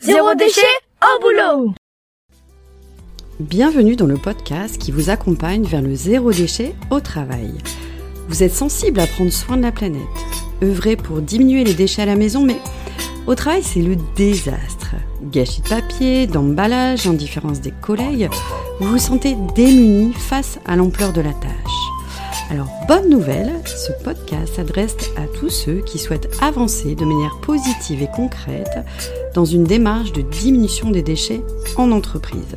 Zéro déchet au boulot Bienvenue dans le podcast qui vous accompagne vers le zéro déchet au travail. Vous êtes sensible à prendre soin de la planète, œuvrer pour diminuer les déchets à la maison, mais au travail c'est le désastre. Gâchis de papier, d'emballage, indifférence des collègues, vous vous sentez démuni face à l'ampleur de la tâche. Alors, bonne nouvelle, ce podcast s'adresse à tous ceux qui souhaitent avancer de manière positive et concrète dans une démarche de diminution des déchets en entreprise.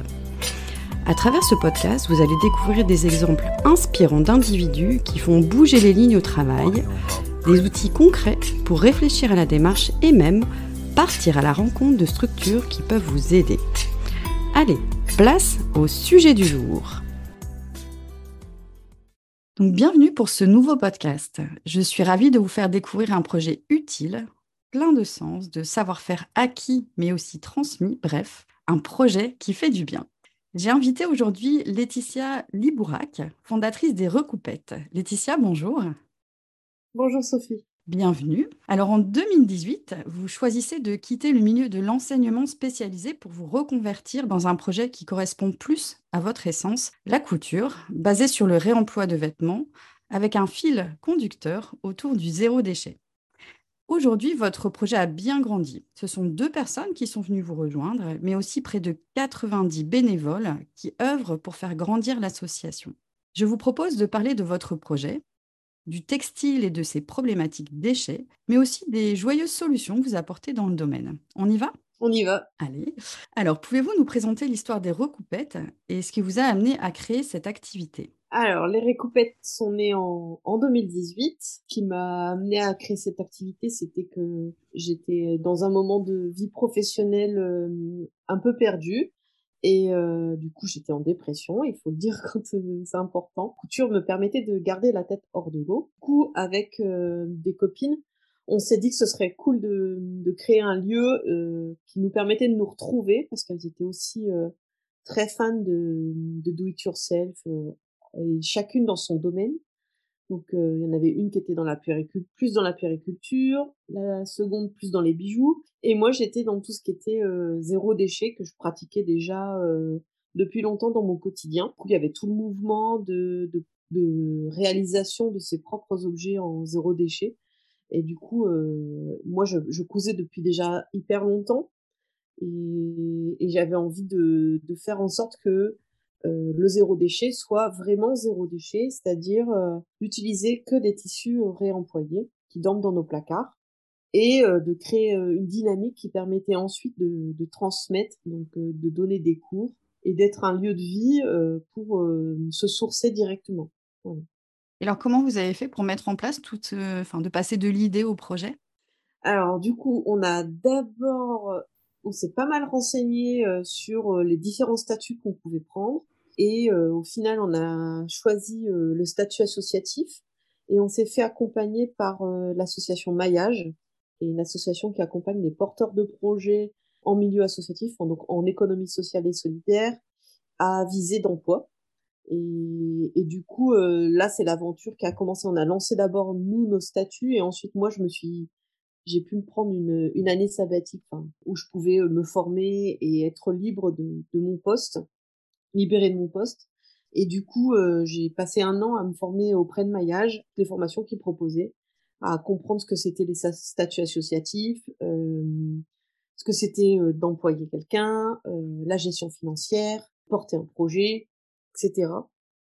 À travers ce podcast, vous allez découvrir des exemples inspirants d'individus qui font bouger les lignes au travail, des outils concrets pour réfléchir à la démarche et même partir à la rencontre de structures qui peuvent vous aider. Allez, place au sujet du jour. Donc, bienvenue pour ce nouveau podcast. Je suis ravie de vous faire découvrir un projet utile, plein de sens, de savoir-faire acquis mais aussi transmis, bref, un projet qui fait du bien. J'ai invité aujourd'hui Laetitia Libourac, fondatrice des Recoupettes. Laetitia, bonjour. Bonjour Sophie. Bienvenue. Alors en 2018, vous choisissez de quitter le milieu de l'enseignement spécialisé pour vous reconvertir dans un projet qui correspond plus à votre essence, la couture, basée sur le réemploi de vêtements, avec un fil conducteur autour du zéro déchet. Aujourd'hui, votre projet a bien grandi. Ce sont deux personnes qui sont venues vous rejoindre, mais aussi près de 90 bénévoles qui œuvrent pour faire grandir l'association. Je vous propose de parler de votre projet, du textile et de ses problématiques déchets, mais aussi des joyeuses solutions que vous apportez dans le domaine. On y va? On y va. Allez. Alors, pouvez-vous nous présenter l'histoire des recoupettes et ce qui vous a amené à créer cette activité? Alors, les recoupettes sont nées en, en 2018. Ce qui m'a amené à créer cette activité, c'était que j'étais dans un moment de vie professionnelle euh, un peu perdu. Et euh, du coup, j'étais en dépression, il faut dire quand c'est important. Couture me permettait de garder la tête hors de l'eau. Du coup, avec euh, des copines, on s'est dit que ce serait cool de, de créer un lieu euh, qui nous permettait de nous retrouver, parce qu'elles étaient aussi euh, très fans de, de do-it-yourself, euh, et chacune dans son domaine. Donc, euh, il y en avait une qui était dans la plus dans la puériculture, la seconde plus dans les bijoux, et moi j'étais dans tout ce qui était euh, zéro déchet que je pratiquais déjà euh, depuis longtemps dans mon quotidien. Du coup, il y avait tout le mouvement de, de, de réalisation de ses propres objets en zéro déchet. Et du coup, moi je, je cousais depuis déjà hyper longtemps, et, et j'avais envie de, de faire en sorte que euh, le zéro déchet soit vraiment zéro déchet, c'est-à-dire euh, d'utiliser que des tissus euh, réemployés qui dorment dans nos placards et de créer une dynamique qui permettait ensuite de, de transmettre, donc de donner des cours et d'être un lieu de vie pour se sourcer directement. Voilà. Et alors, comment vous avez fait pour mettre en place toute, enfin, de passer de l'idée au projet? Alors, du coup, on a d'abord on s'est pas mal renseigné euh, sur euh, les différents statuts qu'on pouvait prendre. Et euh, au final, on a choisi le statut associatif et on s'est fait accompagner par l'association Maillage, et une association qui accompagne les porteurs de projets en milieu associatif, en, donc en économie sociale et solidaire, à viser d'emploi. Et, et, du coup, euh, là, c'est l'aventure qui a commencé. On a lancé d'abord nous nos statuts et ensuite moi, je me suis j'ai pu me prendre une, une année sabbatique hein, où je pouvais euh, me former et être libre de, de mon poste, libéré de mon poste. Et du coup, euh, j'ai passé un an à me former auprès de Maillage, les formations qu'ils proposaient, à comprendre ce que c'était les statuts associatifs, euh, ce que c'était euh, d'employer quelqu'un, la gestion financière, porter un projet, etc.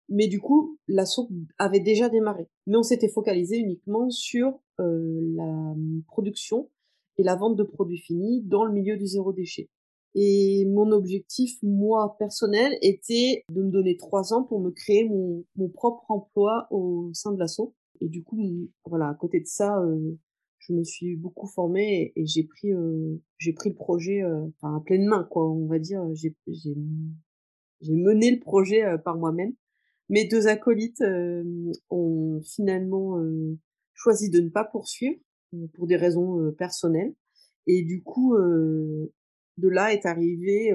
Mais du coup, l'assaut avait déjà démarré. Mais on s'était focalisé uniquement sur euh, la production et la vente de produits finis dans le milieu du zéro déchet. Et mon objectif, moi, personnel, était de me donner trois ans pour me créer mon, mon propre emploi au sein de l'assaut. Et du coup, voilà, à côté de ça, euh, je me suis beaucoup formée et, j'ai pris, euh, pris le projet euh, à pleine main, quoi. On va dire, j'ai, j'ai, j'ai mené le projet euh, par moi-même. Mes deux acolytes euh, ont finalement euh, choisi de ne pas poursuivre euh, pour des raisons personnelles. Et du coup, de là est arrivé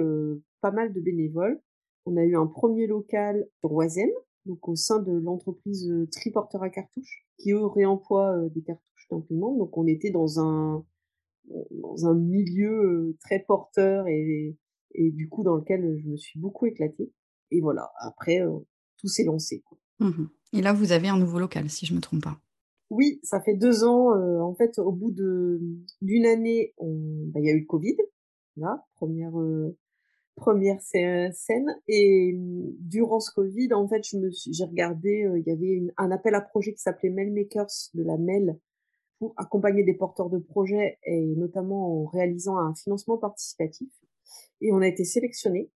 pas mal de bénévoles. On a eu un premier local Oisem, donc au sein de l'entreprise Triporteur à cartouches, qui eux réemploie des cartouches d'imprimante. Donc on était dans un dans un milieu très porteur et, et du coup dans lequel je me suis beaucoup éclatée. Et voilà, après, tout s'est lancé. Quoi. Mmh et là, vous avez un nouveau local, si je ne me trompe pas. Oui, ça fait deux ans. en fait, au bout d'une année, bah, il y a eu le Covid. Là, première, première scène. Et mmh, durant ce Covid, en fait, je me j'ai regardé, il y avait un appel à projet qui s'appelait Mailmakers de la Mail pour accompagner des porteurs de projets et notamment en réalisant un financement participatif. Et on a été sélectionné.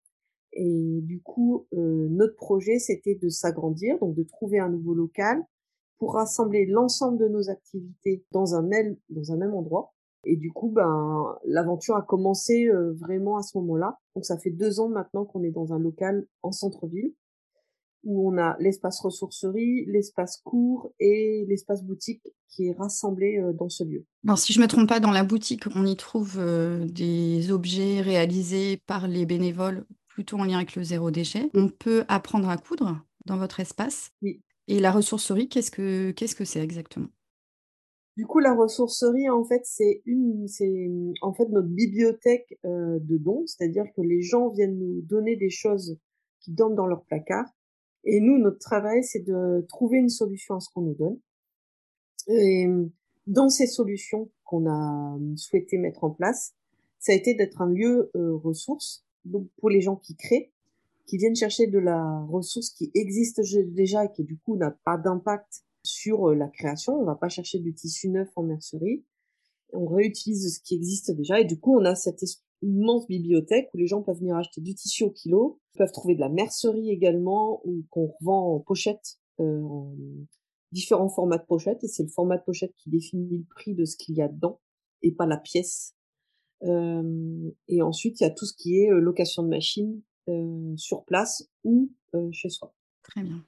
Et du coup, notre projet, c'était de s'agrandir, donc de trouver un nouveau local pour rassembler l'ensemble de nos activités dans un même, dans un même endroit. Et du coup, ben, l'aventure a commencé vraiment à ce moment-là. Donc, ça fait deux ans maintenant qu'on est dans un local en centre-ville où on a l'espace ressourcerie, l'espace cours et l'espace boutique qui est rassemblé dans ce lieu. Alors, si je me trompe pas, dans la boutique, on y trouve des objets réalisés par les bénévoles plutôt en lien avec le zéro déchet. On peut apprendre à coudre dans votre espace. Oui. Et la ressourcerie, qu'est-ce que qu'est-ce que c'est exactement? Du coup, la ressourcerie, en fait, c'est une, c'est en fait notre bibliothèque de dons, c'est-à-dire que les gens viennent nous donner des choses qu'ils donnent dans leur placard, et nous, notre travail, c'est de trouver une solution à ce qu'on nous donne. Et dans ces solutions qu'on a souhaité mettre en place, ça a été d'être un lieu ressource, donc pour les gens qui créent, qui viennent chercher de la ressource qui existe déjà et qui du coup n'a pas d'impact sur euh, la création. On va pas chercher du tissu neuf en mercerie. On réutilise ce qui existe déjà et du coup on a cette immense bibliothèque où les gens peuvent venir acheter du tissu au kilo, peuvent trouver de la mercerie également ou qu'on revend en pochette, euh, en différents formats de pochette et c'est le format de pochette qui définit le prix de ce qu'il y a dedans et pas la pièce. Et ensuite il y a tout ce qui est location de machines, sur place ou chez soi. Très bien.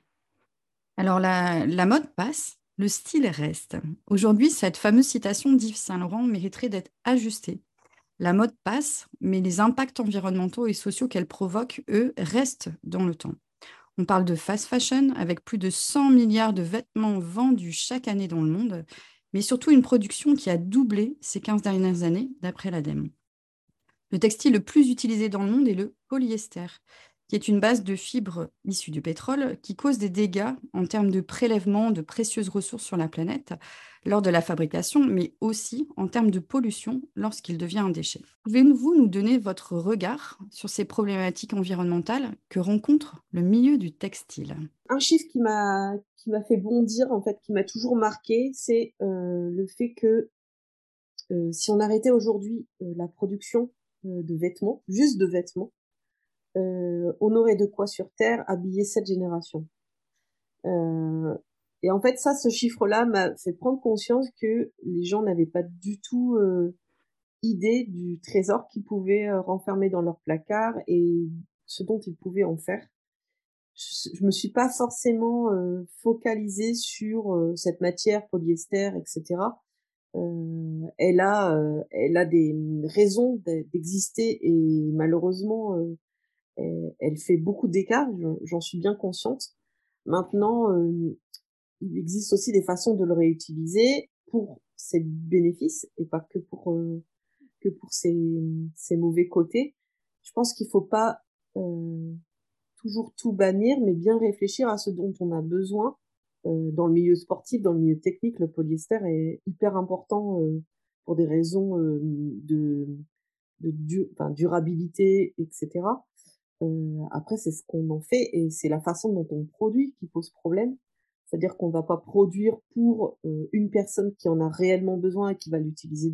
Alors la, la mode passe, le style reste. Aujourd'hui, cette fameuse citation d'Yves Saint-Laurent mériterait d'être ajustée. La mode passe, mais les impacts environnementaux et sociaux qu'elle provoque, eux, restent dans le temps. On parle de fast fashion avec plus de 100 milliards de vêtements vendus chaque année dans le monde, mais surtout une production qui a doublé ces 15 dernières années, d'après l'ADEME. Le textile le plus utilisé dans le monde est le polyester, qui est une base de fibres issues du pétrole qui cause des dégâts en termes de prélèvement de précieuses ressources sur la planète lors de la fabrication, mais aussi en termes de pollution lorsqu'il devient un déchet. Pouvez-vous nous donner votre regard sur ces problématiques environnementales que rencontre le milieu du textile? Un chiffre qui m'a fait bondir, en fait, qui m'a toujours marqué, c'est euh, le fait que euh, si on arrêtait aujourd'hui euh, la production de vêtements, juste de vêtements, euh, on aurait de quoi sur Terre habiller cette génération. Euh, et en fait, ça, ce chiffre-là m'a fait prendre conscience que les gens n'avaient pas du tout idée du trésor qu'ils pouvaient renfermer dans leur placard et ce dont ils pouvaient en faire. Je, je me suis pas forcément focalisée sur cette matière polyester, etc. Euh, elle a, euh, elle a des raisons d'exister et malheureusement, euh, elle, elle, fait beaucoup d'écarts. J'en suis bien consciente. Maintenant, il existe aussi des façons de le réutiliser pour ses bénéfices et pas que pour que pour ses, ses mauvais côtés. Je pense qu'il faut pas toujours tout bannir, mais bien réfléchir à ce dont on a besoin euh, dans le milieu sportif, dans le milieu technique, le polyester est hyper important euh, pour des raisons euh, de, de enfin, durabilité, etc. après, c'est ce qu'on en fait et c'est la façon dont on produit qui pose problème. C'est-à-dire qu'on ne va pas produire pour une personne qui en a réellement besoin et qui va l'utiliser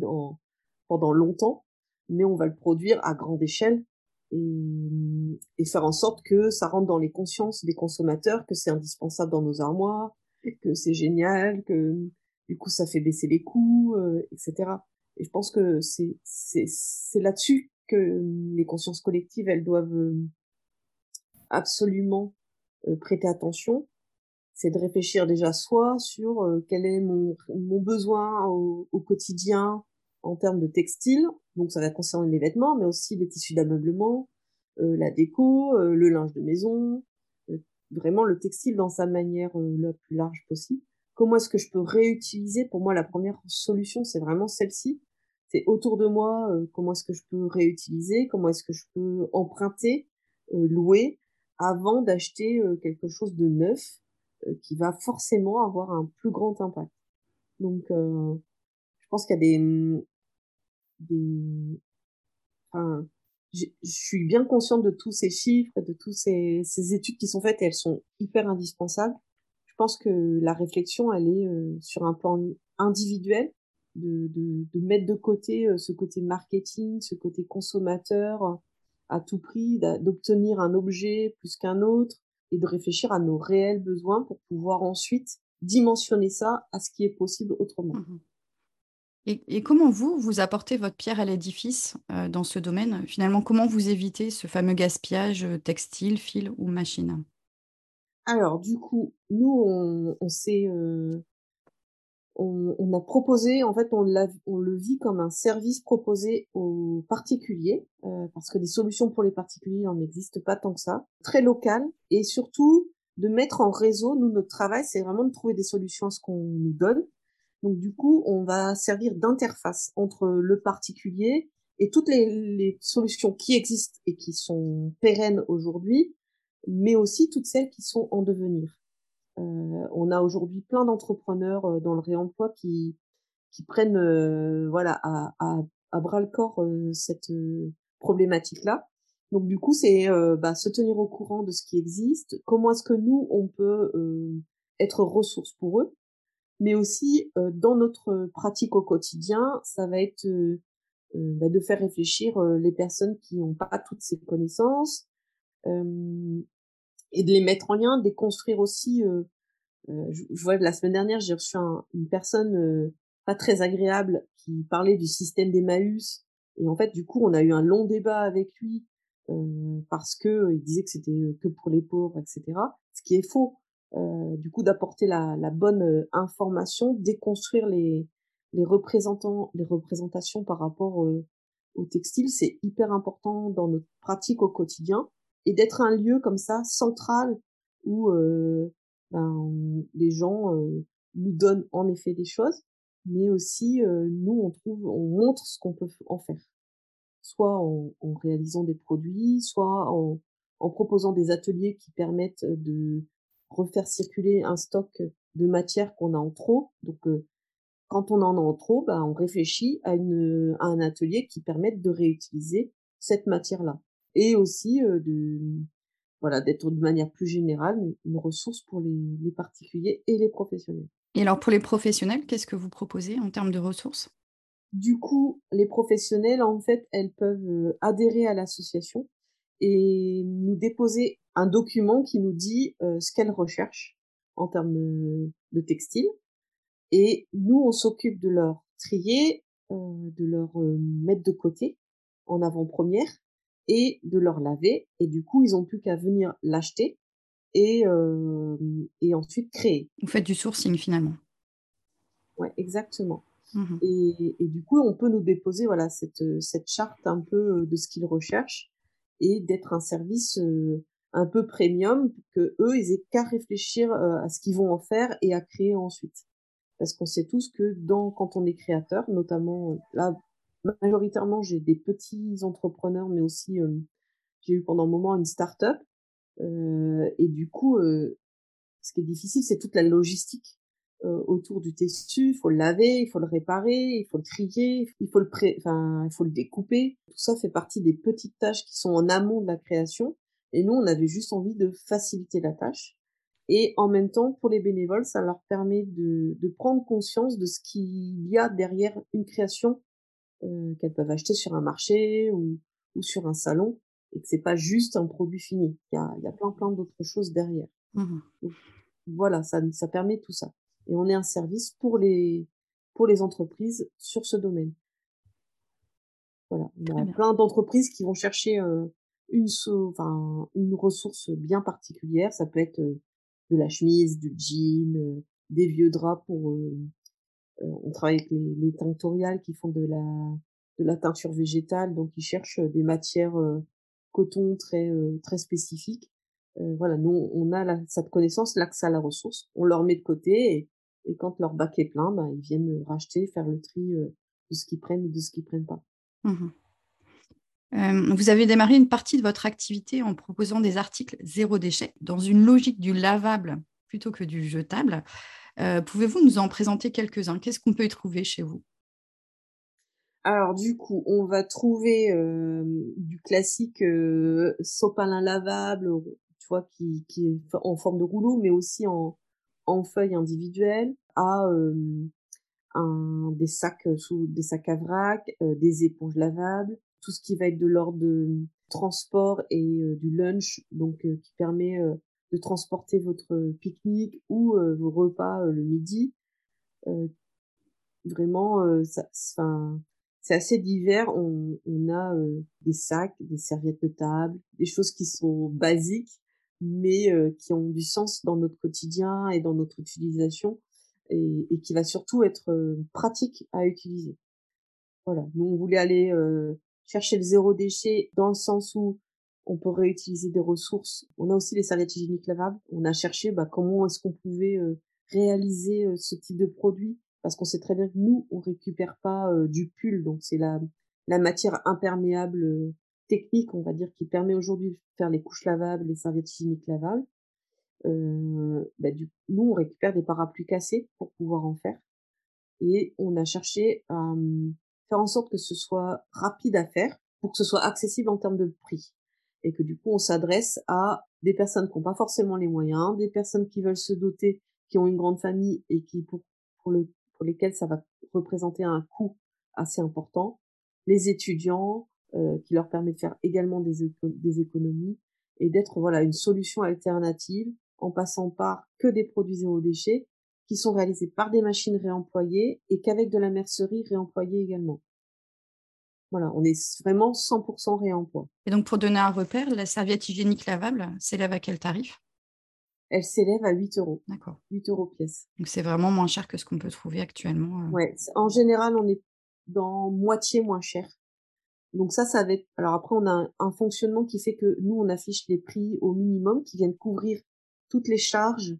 pendant longtemps, mais on va le produire à grande échelle et, et, faire en sorte que ça rentre dans les consciences des consommateurs, que c'est indispensable dans nos armoires, que c'est génial, que du coup ça fait baisser les coûts, euh, etc. Et je pense que c'est là-dessus que les consciences collectives elles doivent euh, absolument euh, prêter attention. C'est de réfléchir déjà soit sur quel est mon mon besoin au, quotidien en termes de textile, donc ça va concerner les vêtements, mais aussi les tissus d'ameublement, la déco, le linge de maison, vraiment le textile dans sa manière euh, la plus large possible. Comment est-ce que je peux réutiliser? Pour moi, la première solution, c'est vraiment celle-ci. C'est autour de moi, comment est-ce que je peux réutiliser, comment est-ce que je peux emprunter, louer, avant d'acheter quelque chose de neuf qui va forcément avoir un plus grand impact. Donc, je pense qu'il y a des, mmh, des, enfin, je, suis bien consciente de tous ces chiffres, de toutes ces, ces, études qui sont faites et elles sont hyper indispensables. Je pense que la réflexion, elle est euh, sur un plan individuel, de, de, de mettre de côté euh, ce côté marketing, ce côté consommateur à tout prix, d'obtenir un objet plus qu'un autre et de réfléchir à nos réels besoins pour pouvoir ensuite dimensionner ça à ce qui est possible autrement. Mmh et, comment vous, vous apportez votre pierre à l'édifice euh, dans ce domaine? Finalement, comment vous évitez ce fameux gaspillage euh, textile, fil ou machine? Alors, du coup, nous, on, on s'est, euh, on, on, a proposé, en fait, on, on, le vit comme un service proposé aux particuliers, parce que des solutions pour les particuliers, n'en existe pas tant que ça, très local, et surtout de mettre en réseau. Nous, notre travail, c'est vraiment de trouver des solutions à ce qu'on nous donne donc du coup, on va servir d'interface entre le particulier et toutes les, solutions qui existent et qui sont pérennes aujourd'hui, mais aussi toutes celles qui sont en devenir. Euh, on a aujourd'hui plein d'entrepreneurs euh, dans le réemploi qui, qui prennent euh, voilà à, à, bras le corps cette problématique-là. Donc du coup, c'est bah, se tenir au courant de ce qui existe. Comment est-ce que nous on peut être ressource pour eux mais aussi euh, dans notre pratique au quotidien, ça va être euh, euh, bah, de faire réfléchir les personnes qui n'ont pas toutes ces connaissances et de les mettre en lien, de les aussi. je, vois la semaine dernière, j'ai reçu une personne pas très agréable qui parlait du système d'Emmaüs et en fait du coup on a eu un long débat avec lui parce que il disait que c'était que pour les pauvres, etc. Ce qui est faux. Euh, du coup d'apporter la, la, bonne euh, information, déconstruire les, les représentants, les représentations par rapport euh, au textile, c'est hyper important dans notre pratique au quotidien et d'être un lieu comme ça central où ben, les gens nous donnent en effet des choses, mais aussi nous on trouve, on montre ce qu'on peut en faire, soit en, en, réalisant des produits, soit en, en proposant des ateliers qui permettent de refaire circuler un stock de matière qu'on a en trop. Donc, euh, quand on en a en trop, bah, on réfléchit à, une, à un atelier qui permette de réutiliser cette matière-là. Et aussi de voilà d'être de manière plus générale une ressource pour les, les, particuliers et les professionnels. Et alors pour les professionnels, qu'est-ce que vous proposez en termes de ressources? Du coup, les professionnels, en fait, elles peuvent adhérer à l'association et nous déposer un document qui nous dit euh, ce qu'elle recherche en termes de, textile. Et nous, on s'occupe de leur trier, euh, de leur euh, mettre de côté en avant-première et de leur laver. Et du coup, ils ont plus qu'à venir l'acheter et, et ensuite créer. Vous faites du sourcing finalement. Ouais, exactement. Mmh et, et, du coup, on peut nous déposer voilà cette, cette charte un peu de ce qu'ils recherchent et d'être un service un peu premium que eux ils aient qu'à réfléchir à ce qu'ils vont en faire et à créer ensuite parce qu'on sait tous que dans quand on est créateur notamment là majoritairement j'ai des petits entrepreneurs mais aussi j'ai eu pendant un moment une start-up euh, et du coup euh, ce qui est difficile c'est toute la logistique euh, autour du tissu, il faut le laver, il faut le réparer, il faut le trier, il faut le pré il faut le découper. Tout ça fait partie des petites tâches qui sont en amont de la création. Et nous, on avait juste envie de faciliter la tâche. Et en même temps, pour les bénévoles, ça leur permet de, de prendre conscience de ce qu'il y a derrière une création euh, qu'elles peuvent acheter sur un marché ou, ou sur un salon et que c'est pas juste un produit fini. Il y a, il y a plein plein d'autres choses derrière. Mmh voilà, ça, ça permet tout ça et on est un service pour les pour les entreprises sur ce domaine. Voilà, il y a plein d'entreprises qui vont chercher euh, une enfin une ressource bien particulière. Ça peut être euh, de la chemise, du jean, euh, des vieux draps pour. On travaille avec les, les tinctoriales qui font de la de la teinture végétale, donc ils cherchent des matières coton très très spécifiques. voilà, nous on a cette connaissance, l'accès à la ressource, on leur met de côté et quand leur bac est plein, bah, ils viennent racheter, faire le tri euh, de ce qu'ils prennent ou de ce qu'ils prennent pas. Mmh vous avez démarré une partie de votre activité en proposant des articles zéro déchet dans une logique du lavable plutôt que du jetable. Pouvez-vous nous en présenter quelques-uns? Qu'est-ce qu'on peut y trouver chez vous? Alors du coup, on va trouver du classique sopalin lavable, tu vois, qui, est en forme de rouleau, mais aussi en, feuilles individuelles, à des sacs sous des sacs à vrac, des éponges lavables, tout ce qui va être de l'ordre de transport et du lunch, donc qui permet de transporter votre pique-nique ou vos repas le midi. vraiment, ça, c'est assez divers. On, on a des sacs, des serviettes de table, des choses qui sont basiques, mais qui ont du sens dans notre quotidien et dans notre utilisation, et, et qui va surtout être pratique à utiliser. Voilà. Nous, on voulait aller chercher le zéro déchet dans le sens où on peut réutiliser des ressources. On a aussi les serviettes hygiéniques lavables. On a cherché bah, comment est-ce qu'on pouvait réaliser ce type de produit parce qu'on sait très bien que nous, on récupère pas du pull, donc c'est la, la matière imperméable technique, on va dire, qui permet aujourd'hui de faire les couches lavables, les serviettes hygiéniques lavables. Euh, bah, nous, on récupère des parapluies cassés pour pouvoir en faire. Et on a cherché à mmh, faire en sorte que ce soit rapide à faire pour que ce soit accessible en termes de prix. Et que du coup, on s'adresse à des personnes qui n'ont pas forcément les moyens, des personnes qui veulent se doter, qui ont une grande famille et qui, pour, pour le pour lesquels ça va représenter un coût assez important, les étudiants, euh, qui leur permet de faire également des, des économies et d'être voilà une solution alternative en passant par que des produits zéro déchet qui sont réalisés par des machines réemployées et qu'avec de la mercerie réemployée également. Voilà, on est vraiment 100% réemploi. Et donc pour donner un repère, la serviette hygiénique lavable s'élève à quel tarif? Elle s'élève à 8 euros. D'accord. 8 euros pièce. Donc c'est vraiment moins cher que ce qu'on peut trouver actuellement. Euh. Ouais, en général, on est dans moitié moins cher. Donc ça, ça va être. Alors après, on a un, fonctionnement qui fait que nous, on affiche les prix au minimum, qui viennent couvrir toutes les charges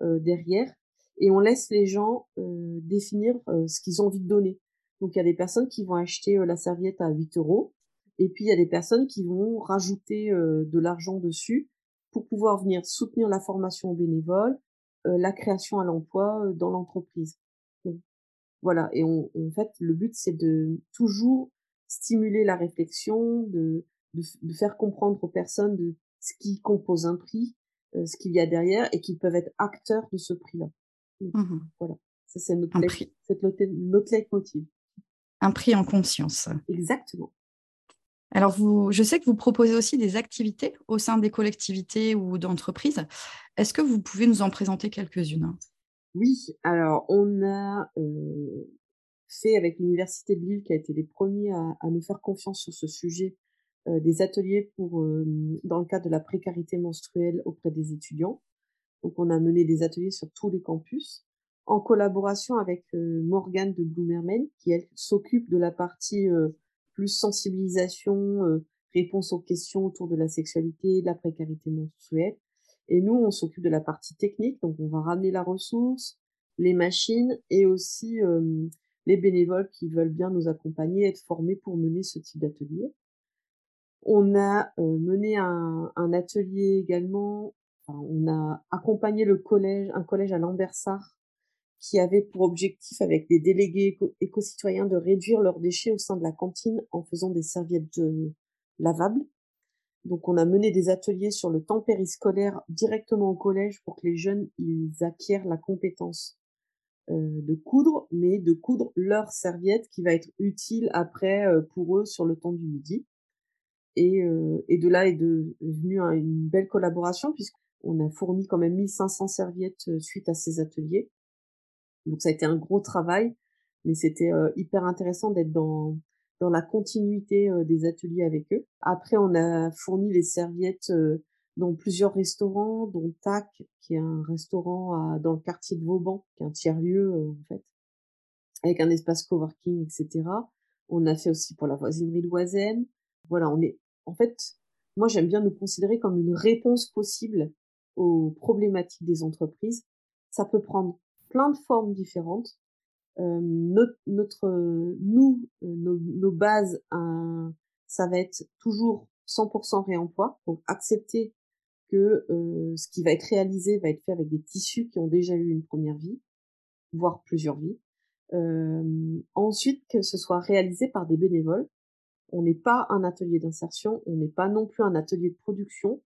euh, derrière, et on laisse les gens euh, définir ce qu'ils ont envie de donner. Donc il y a des personnes qui vont acheter la serviette à 8 euros, et puis il y a des personnes qui vont rajouter de l'argent dessus pour pouvoir venir soutenir la formation bénévole, euh, la création à l'emploi euh, dans l'entreprise. Voilà, et on, en fait, le but, c'est de toujours stimuler la réflexion, de, de, faire comprendre aux personnes de ce qui compose un prix, euh, ce qu'il y a derrière, et qu'ils peuvent être acteurs de ce prix-là. Mmh voilà, ça c'est notre, notre, notre leitmotiv. Un prix en conscience. Exactement. Alors, vous, je sais que vous proposez aussi des activités au sein des collectivités ou d'entreprises. Est-ce que vous pouvez nous en présenter quelques-unes? Oui, alors on a euh, fait avec l'Université de Lille, qui a été les premiers à, nous faire confiance sur ce sujet, euh, des ateliers pour, euh, dans le cadre de la précarité menstruelle auprès des étudiants. Donc, on a mené des ateliers sur tous les campus en collaboration avec Morgane de Blue qui elle s'occupe de la partie plus sensibilisation, euh, réponse aux questions autour de la sexualité, de la précarité menstruelle. Et nous, on s'occupe de la partie technique, donc on va ramener la ressource, les machines et aussi euh, les bénévoles qui veulent bien nous accompagner, être formés pour mener ce type d'atelier. On a euh, mené un, un, atelier également, on a accompagné le collège, un collège à Lambersart qui avait pour objectif avec les délégués éco-citoyens de réduire leurs déchets au sein de la cantine en faisant des serviettes euh, lavables. Donc on a mené des ateliers sur le temps périscolaire directement au collège pour que les jeunes ils acquièrent la compétence euh, de coudre, mais de coudre leur serviette qui va être utile après euh, pour eux sur le temps du midi. Et, et de là est devenue une belle collaboration puisqu'on a fourni quand même 1500 serviettes suite à ces ateliers. Donc ça a été un gros travail, mais c'était euh, hyper intéressant d'être dans dans la continuité euh, des ateliers avec eux. Après, on a fourni les serviettes euh, dans plusieurs restaurants, dont TAC, qui est un restaurant dans le quartier de Vauban, qui est un tiers-lieu en fait, avec un espace coworking, etc. On a fait aussi pour la voisinerie loisienne. Voilà, on est en fait, moi j'aime bien nous considérer comme une réponse possible aux problématiques des entreprises. Ça peut prendre plein de formes différentes. notre, notre, nous, nos, nos bases, ça va être toujours 100% réemploi, donc accepter que ce qui va être réalisé va être fait avec des tissus qui ont déjà eu une première vie, voire plusieurs vies. ensuite, que ce soit réalisé par des bénévoles. On n'est pas un atelier d'insertion, on n'est pas non plus un atelier de production.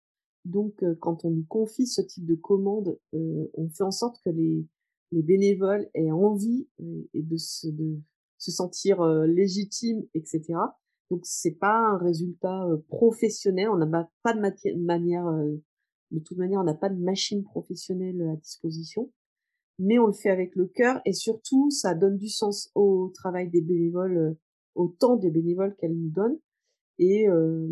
Donc, quand on nous confie ce type de commande, on fait en sorte que les, les bénévoles aient envie et de se, de se sentir légitimes, etc. Donc, c'est pas un résultat professionnel. On n'a pas de manière, de toute manière, on n'a pas de machine professionnelle à disposition mais on le fait avec le cœur et surtout ça donne du sens au travail des bénévoles, euh, au temps des bénévoles qu'elles nous donnent et, euh,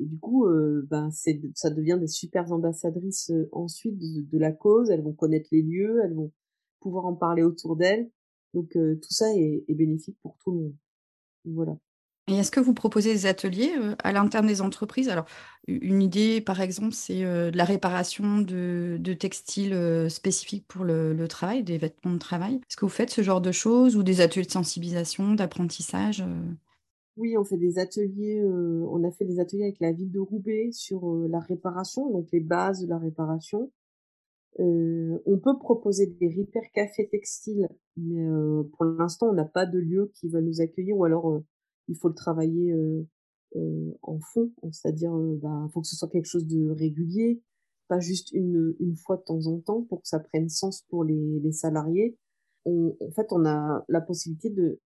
du coup euh, ben c'est ça devient des super ambassadrices ensuite de, la cause. Elles vont connaître les lieux, elles vont pouvoir en parler autour d'elles. Donc tout ça est, est bénéfique pour tout le monde. Voilà. Et est-ce que vous proposez des ateliers à l'interne des entreprises? Alors, une idée, par exemple, c'est de la réparation de, textiles spécifiques pour le, travail, des vêtements de travail. Est-ce que vous faites ce genre de choses ou des ateliers de sensibilisation, d'apprentissage Oui, on fait des ateliers. on a fait des ateliers avec la ville de Roubaix sur la réparation, donc les bases de la réparation. On peut proposer des repair cafés textiles, mais pour l'instant, on n'a pas de lieu qui va nous accueillir ou alors il faut le travailler en fond, c'est-à-dire il bah, faut que ce soit quelque chose de régulier, pas juste une, une fois de temps en temps pour que ça prenne sens pour les, les salariés. On, en fait, on a la possibilité de,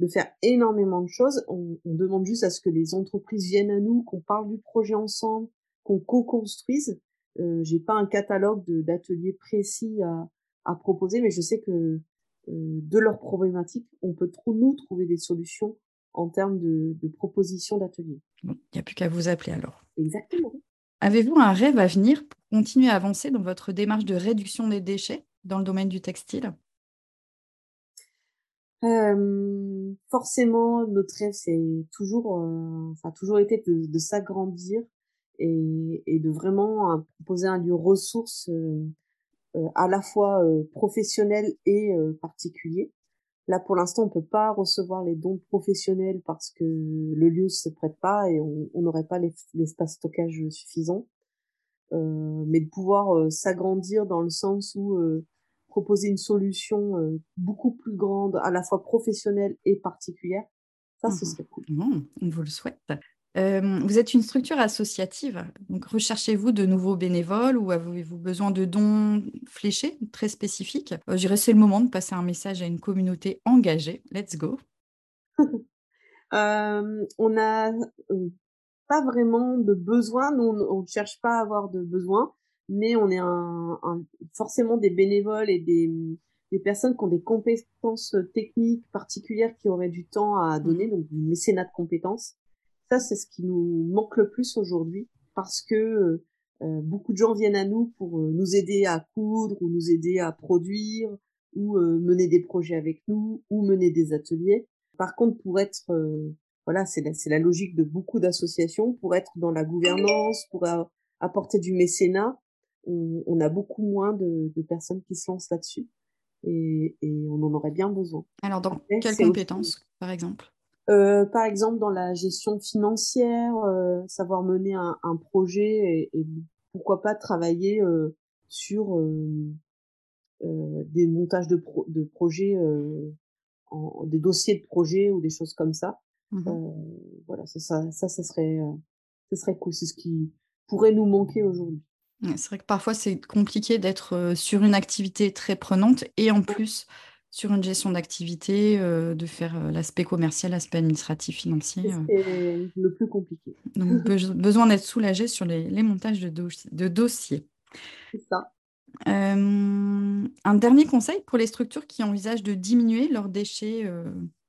de faire énormément de choses. On, on, demande juste à ce que les entreprises viennent à nous, qu'on parle du projet ensemble, qu'on co-construise. Euh, J'ai pas un catalogue d'ateliers précis à, à, proposer, mais je sais que euh, de leurs problématiques, on peut nous trouver des solutions en termes de, propositions d'ateliers. Il n'y a plus qu'à vous appeler alors. Exactement. Avez-vous un rêve à venir pour continuer à avancer dans votre démarche de réduction des déchets dans le domaine du textile? Euh, forcément, notre rêve, c'est toujours, euh, ça a toujours été de, s'agrandir et, de vraiment euh, proposer un lieu ressource à la fois professionnel et particulier. Là, pour l'instant, on peut pas recevoir les dons professionnels parce que le lieu se prête pas et on n'aurait pas l'espace stockage suffisant. Euh, mais de pouvoir euh, s'agrandir dans le sens où euh, proposer une solution beaucoup plus grande, à la fois professionnelle et particulière, ça, ce mmh serait cool. On vous le souhaite vous êtes une structure associative, donc recherchez-vous de nouveaux bénévoles ou avez-vous besoin de dons fléchés, très spécifiques? Je dirais c'est le moment de passer un message à une communauté engagée. Let's go. on n'a pas vraiment de besoin, nous on ne cherche pas à avoir de besoin, mais on est un, forcément des bénévoles et des, des, personnes qui ont des compétences techniques particulières qui auraient du temps à donner, mmh. donc du mécénat de compétences. Ça, c'est ce qui nous manque le plus aujourd'hui parce que euh, euh, beaucoup de gens viennent à nous pour euh, nous aider à coudre ou nous aider à produire ou mener des projets avec nous ou mener des ateliers. Par contre, pour être, voilà, c'est la, la, logique de beaucoup d'associations, pour être dans la gouvernance, pour apporter du mécénat, on, on, a beaucoup moins de, de personnes qui se lancent là-dessus et, et, on en aurait bien besoin. Alors, dans quelles compétences, par exemple? Euh, par exemple, dans la gestion financière, euh, savoir mener un, un projet et, et, pourquoi pas travailler euh, sur des montages de, pro de projets, en, des dossiers de projets ou des choses comme ça. Mmh voilà, ça, ça, ça, ça serait, ça serait cool. C'est ce qui pourrait nous manquer aujourd'hui. C'est vrai que parfois c'est compliqué d'être sur une activité très prenante et en plus sur une gestion d'activité, euh, de faire euh, l'aspect commercial, l'aspect administratif, financier. C'est euh. le plus compliqué. Donc, besoin d'être soulagé sur les, montages de, de dossiers. C'est ça. un dernier conseil pour les structures qui envisagent de diminuer leurs déchets,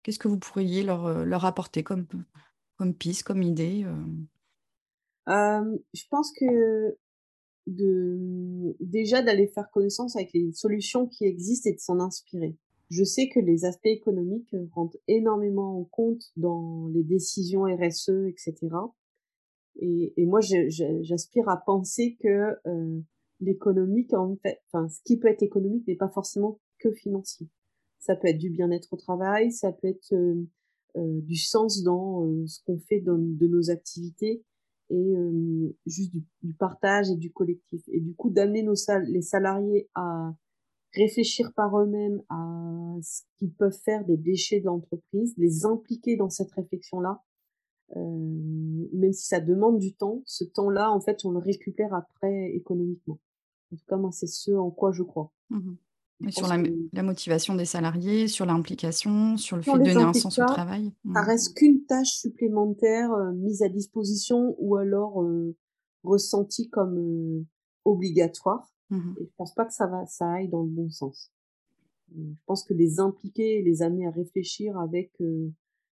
qu'est-ce que vous pourriez leur, leur apporter comme, comme piste, comme idée Je pense que de déjà d'aller faire connaissance avec les solutions qui existent et de s'en inspirer. Je sais que les aspects économiques rentrent énormément en compte dans les décisions RSE, etc. Et, et moi, j'aspire à penser que euh, l'économique, en fait, enfin, ce qui peut être économique n'est pas forcément que financier. Ça peut être du bien-être au travail, ça peut être du sens dans ce qu'on fait dans, de nos activités et juste du, du, partage et du collectif. Et du coup, d'amener les salariés à réfléchir par eux-mêmes à ce qu'ils peuvent faire des déchets de l'entreprise, les impliquer dans cette réflexion-là, euh, même si ça demande du temps, ce temps-là, en fait, on le récupère après économiquement. En tout cas, moi, c'est ce en quoi je crois. Mmh sur la, la, motivation des salariés, sur l'implication, sur le fait de donner un sens au travail? Ça mmh. reste qu'une tâche supplémentaire euh, mise à disposition ou alors euh, ressentie comme obligatoire. Mmh et je pense pas que ça va, ça aille dans le bon sens. Je pense que les impliquer, les amener à réfléchir avec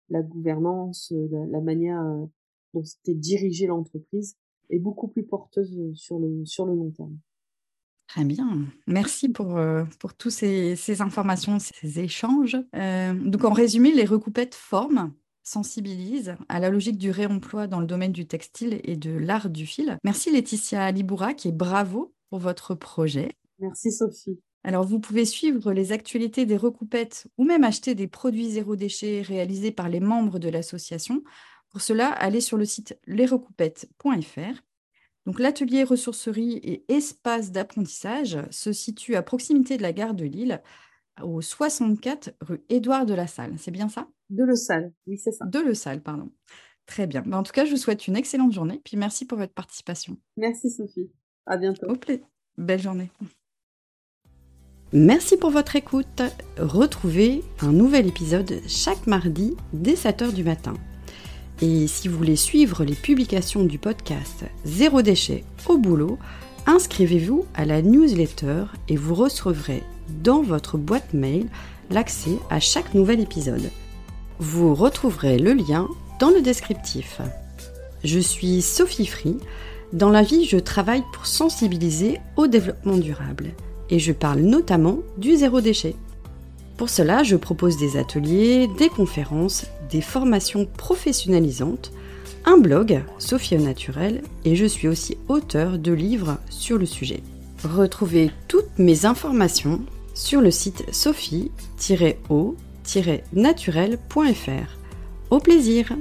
la gouvernance, la, manière dont c'était dirigé l'entreprise est beaucoup plus porteuse sur le, sur le long terme. Très bien. Merci pour, pour toutes ces, ces, informations, ces échanges. Euh, donc, en résumé, les recoupettes forment, sensibilisent à la logique du réemploi dans le domaine du textile et de l'art du fil. Merci Laetitia Libourak et bravo pour votre projet. Merci Sophie. Alors, vous pouvez suivre les actualités des recoupettes ou même acheter des produits zéro déchet réalisés par les membres de l'association. Pour cela, allez sur le site lesrecoupettes.fr. Donc, l'atelier ressourcerie et espace d'apprentissage se situe à proximité de la gare de Lille, au 64 rue Édouard de la Salle. C'est bien ça? De Le Salle, oui, c'est ça. De Le Salle, pardon. Très bien. Ben, en tout cas, je vous souhaite une excellente journée. Puis merci pour votre participation. Merci Sophie. À bientôt. Au plaisir. Belle journée. Merci pour votre écoute. Retrouvez un nouvel épisode chaque mardi dès 7h du matin. Et si vous voulez suivre les publications du podcast Zéro déchet au boulot, inscrivez-vous à la newsletter et vous recevrez dans votre boîte mail l'accès à chaque nouvel épisode. Vous retrouverez le lien dans le descriptif. Je suis Sophie Free dans la vie, je travaille pour sensibiliser au développement durable et je parle notamment du zéro déchet. Pour cela, je propose des ateliers, des conférences, des formations professionnalisantes, un blog, Sophie au Naturel, et je suis aussi auteur de livres sur le sujet. Retrouvez toutes mes informations sur le site sophie-o-naturel.fr. Au plaisir